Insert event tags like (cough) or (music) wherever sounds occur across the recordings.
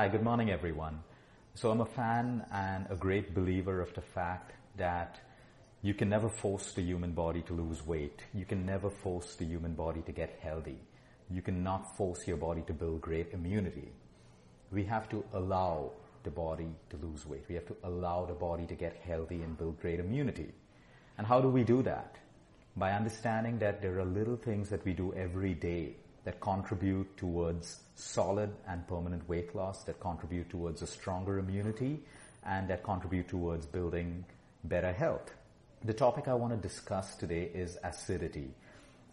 Hi, good morning, everyone. So I'm a fan and a great believer of the fact that you can never force the human body to lose weight. You can never force the human body to get healthy. You cannot force your body to build great immunity. We have to allow the body to lose weight. We have to allow the body to get healthy and build great immunity. And how do we do that? By understanding that there are little things that we do every day that contribute towards solid and permanent weight loss, that contribute towards a stronger immunity, and that contribute towards building better health. The topic I want to discuss today is acidity.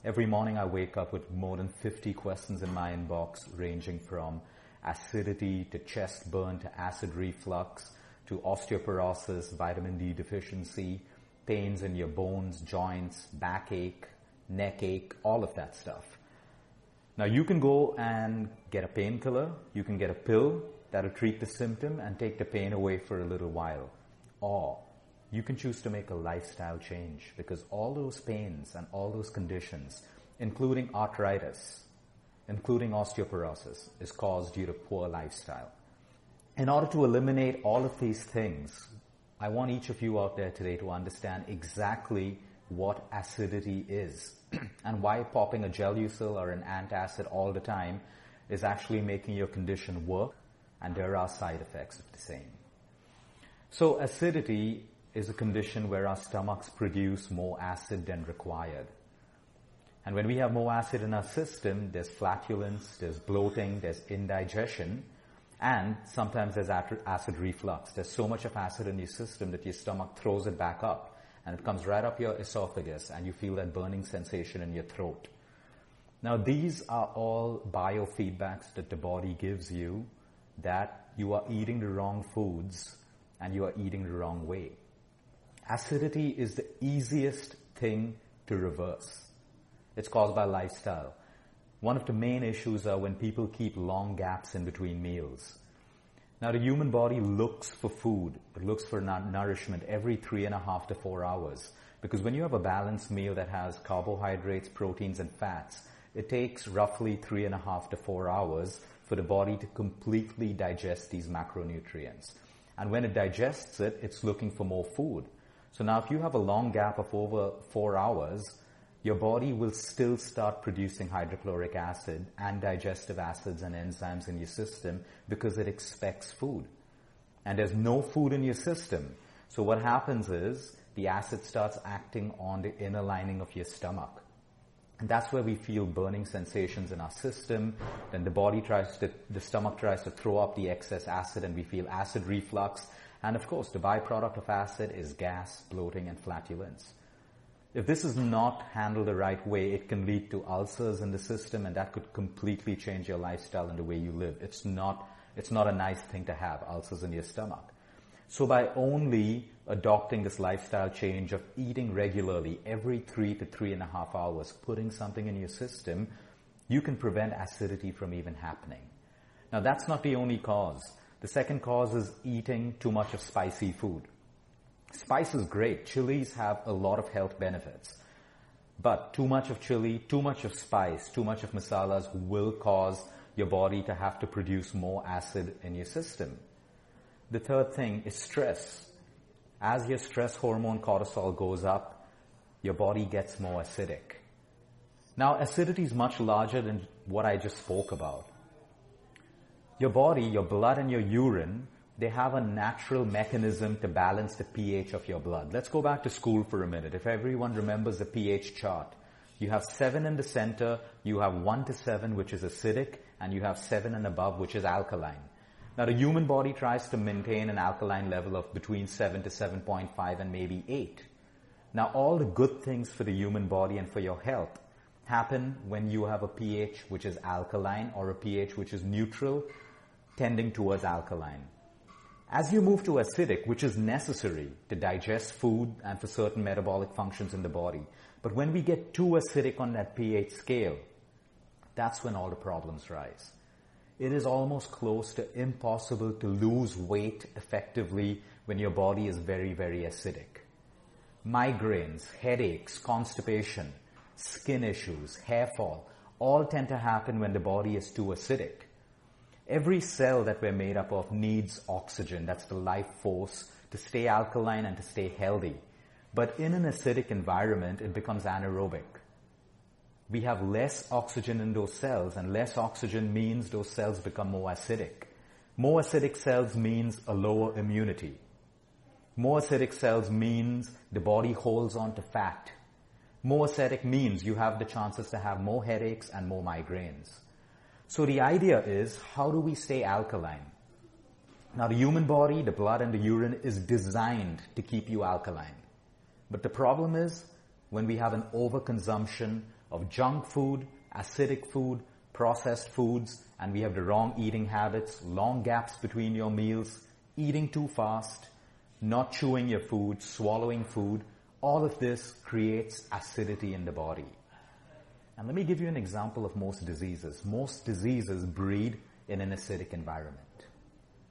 Every morning I wake up with more than 50 questions in my inbox ranging from acidity to chest burn to acid reflux to osteoporosis, vitamin D deficiency, pains in your bones, joints, backache, neck ache, all of that stuff. Now you can go and get a painkiller, you can get a pill that'll treat the symptom and take the pain away for a little while. Or you can choose to make a lifestyle change because all those pains and all those conditions, including arthritis, including osteoporosis, is caused due to poor lifestyle. In order to eliminate all of these things, I want each of you out there today to understand exactly what acidity is (clears throat) and why popping a Gelusil or an antacid all the time is actually making your condition work and there are side effects of the same. So acidity is a condition where our stomachs produce more acid than required. And when we have more acid in our system, there's flatulence, there's bloating, there's indigestion, and sometimes there's acid reflux. There's so much of acid in your system that your stomach throws it back up and it comes right up your esophagus and you feel that burning sensation in your throat. Now these are all biofeedbacks that the body gives you that you are eating the wrong foods and you are eating the wrong way. Acidity is the easiest thing to reverse. It's caused by lifestyle. One of the main issues are when people keep long gaps in between meals. Now the human body looks for food. It looks for nourishment every three and a half to four hours. Because when you have a balanced meal that has carbohydrates, proteins, and fats, it takes roughly three and a half to four hours for the body to completely digest these macronutrients. And when it digests it, it's looking for more food. So now if you have a long gap of over four hours, your body will still start producing hydrochloric acid and digestive acids and enzymes in your system because it expects food. And there's no food in your system. So what happens is the acid starts acting on the inner lining of your stomach. And that's where we feel burning sensations in our system. Then the body tries to, the stomach tries to throw up the excess acid and we feel acid reflux. And of course, the byproduct of acid is gas, bloating, and flatulence. If this is not handled the right way, it can lead to ulcers in the system and that could completely change your lifestyle and the way you live. It's not, it's not a nice thing to have ulcers in your stomach. So by only adopting this lifestyle change of eating regularly every three to three and a half hours, putting something in your system, you can prevent acidity from even happening. Now that's not the only cause. The second cause is eating too much of spicy food. Spice is great. Chilies have a lot of health benefits. But too much of chili, too much of spice, too much of masalas will cause your body to have to produce more acid in your system. The third thing is stress. As your stress hormone cortisol goes up, your body gets more acidic. Now acidity is much larger than what I just spoke about. Your body, your blood and your urine they have a natural mechanism to balance the pH of your blood. Let's go back to school for a minute. If everyone remembers the pH chart, you have 7 in the center, you have 1 to 7 which is acidic, and you have 7 and above which is alkaline. Now the human body tries to maintain an alkaline level of between 7 to 7.5 and maybe 8. Now all the good things for the human body and for your health happen when you have a pH which is alkaline or a pH which is neutral tending towards alkaline. As you move to acidic, which is necessary to digest food and for certain metabolic functions in the body, but when we get too acidic on that pH scale, that's when all the problems rise. It is almost close to impossible to lose weight effectively when your body is very, very acidic. Migraines, headaches, constipation, skin issues, hair fall, all tend to happen when the body is too acidic. Every cell that we're made up of needs oxygen. That's the life force to stay alkaline and to stay healthy. But in an acidic environment, it becomes anaerobic. We have less oxygen in those cells and less oxygen means those cells become more acidic. More acidic cells means a lower immunity. More acidic cells means the body holds on to fat. More acidic means you have the chances to have more headaches and more migraines. So the idea is, how do we stay alkaline? Now the human body, the blood and the urine is designed to keep you alkaline. But the problem is, when we have an overconsumption of junk food, acidic food, processed foods, and we have the wrong eating habits, long gaps between your meals, eating too fast, not chewing your food, swallowing food, all of this creates acidity in the body. And let me give you an example of most diseases. Most diseases breed in an acidic environment.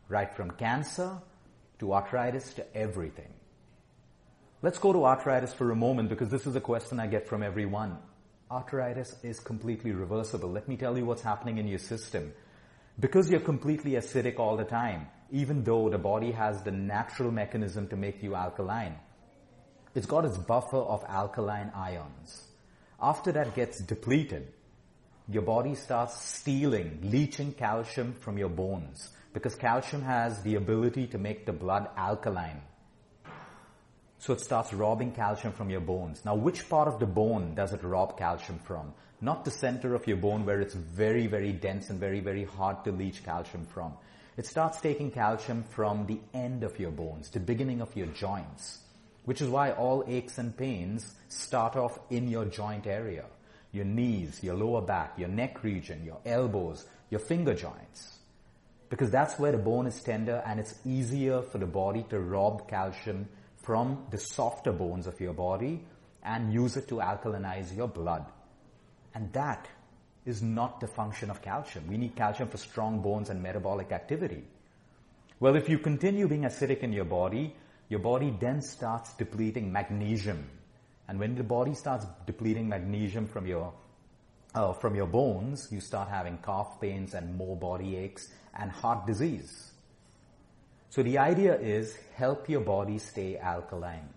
Right from cancer to arthritis to everything. Let's go to arthritis for a moment because this is a question I get from everyone. Arthritis is completely reversible. Let me tell you what's happening in your system. Because you're completely acidic all the time, even though the body has the natural mechanism to make you alkaline, it's got its buffer of alkaline ions. After that gets depleted, your body starts stealing, leaching calcium from your bones because calcium has the ability to make the blood alkaline. So it starts robbing calcium from your bones. Now which part of the bone does it rob calcium from? Not the center of your bone where it's very, very dense and very, very hard to leach calcium from. It starts taking calcium from the end of your bones, the beginning of your joints, which is why all aches and pains start off in your joint area. Your knees, your lower back, your neck region, your elbows, your finger joints. Because that's where the bone is tender and it's easier for the body to rob calcium from the softer bones of your body and use it to alkalinize your blood. And that is not the function of calcium. We need calcium for strong bones and metabolic activity. Well, if you continue being acidic in your body, your body then starts depleting magnesium. And when the body starts depleting magnesium from your uh, from your bones, you start having calf pains and more body aches and heart disease. So the idea is help your body stay alkaline.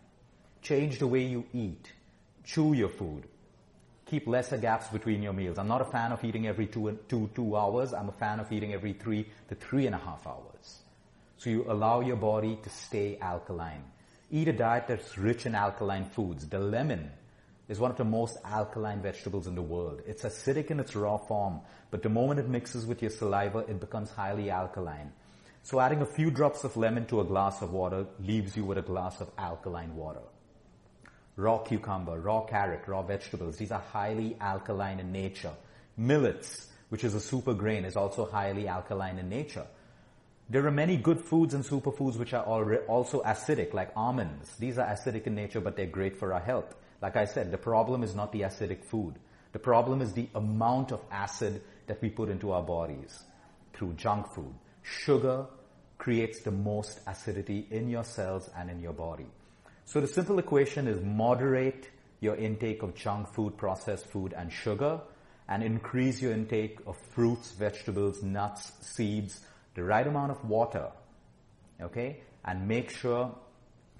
Change the way you eat. Chew your food. Keep lesser gaps between your meals. I'm not a fan of eating every two, two, two hours. I'm a fan of eating every three to three and a half hours. So you allow your body to stay alkaline. Eat a diet that's rich in alkaline foods. The lemon is one of the most alkaline vegetables in the world. It's acidic in its raw form, but the moment it mixes with your saliva, it becomes highly alkaline. So adding a few drops of lemon to a glass of water leaves you with a glass of alkaline water. Raw cucumber, raw carrot, raw vegetables, these are highly alkaline in nature. Millets, which is a super grain, is also highly alkaline in nature. There are many good foods and superfoods which are also acidic, like almonds. These are acidic in nature, but they're great for our health. Like I said, the problem is not the acidic food. The problem is the amount of acid that we put into our bodies through junk food. Sugar creates the most acidity in your cells and in your body. So the simple equation is moderate your intake of junk food, processed food, and sugar, and increase your intake of fruits, vegetables, nuts, seeds, the right amount of water, okay? And make sure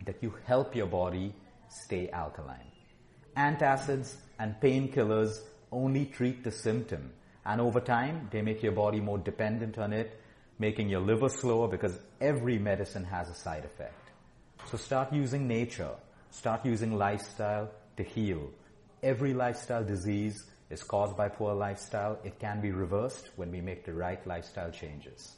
that you help your body stay alkaline. Antacids and painkillers only treat the symptom. And over time, they make your body more dependent on it making your liver slower because every medicine has a side effect. So start using nature, start using lifestyle to heal. Every lifestyle disease is caused by poor lifestyle. It can be reversed when we make the right lifestyle changes.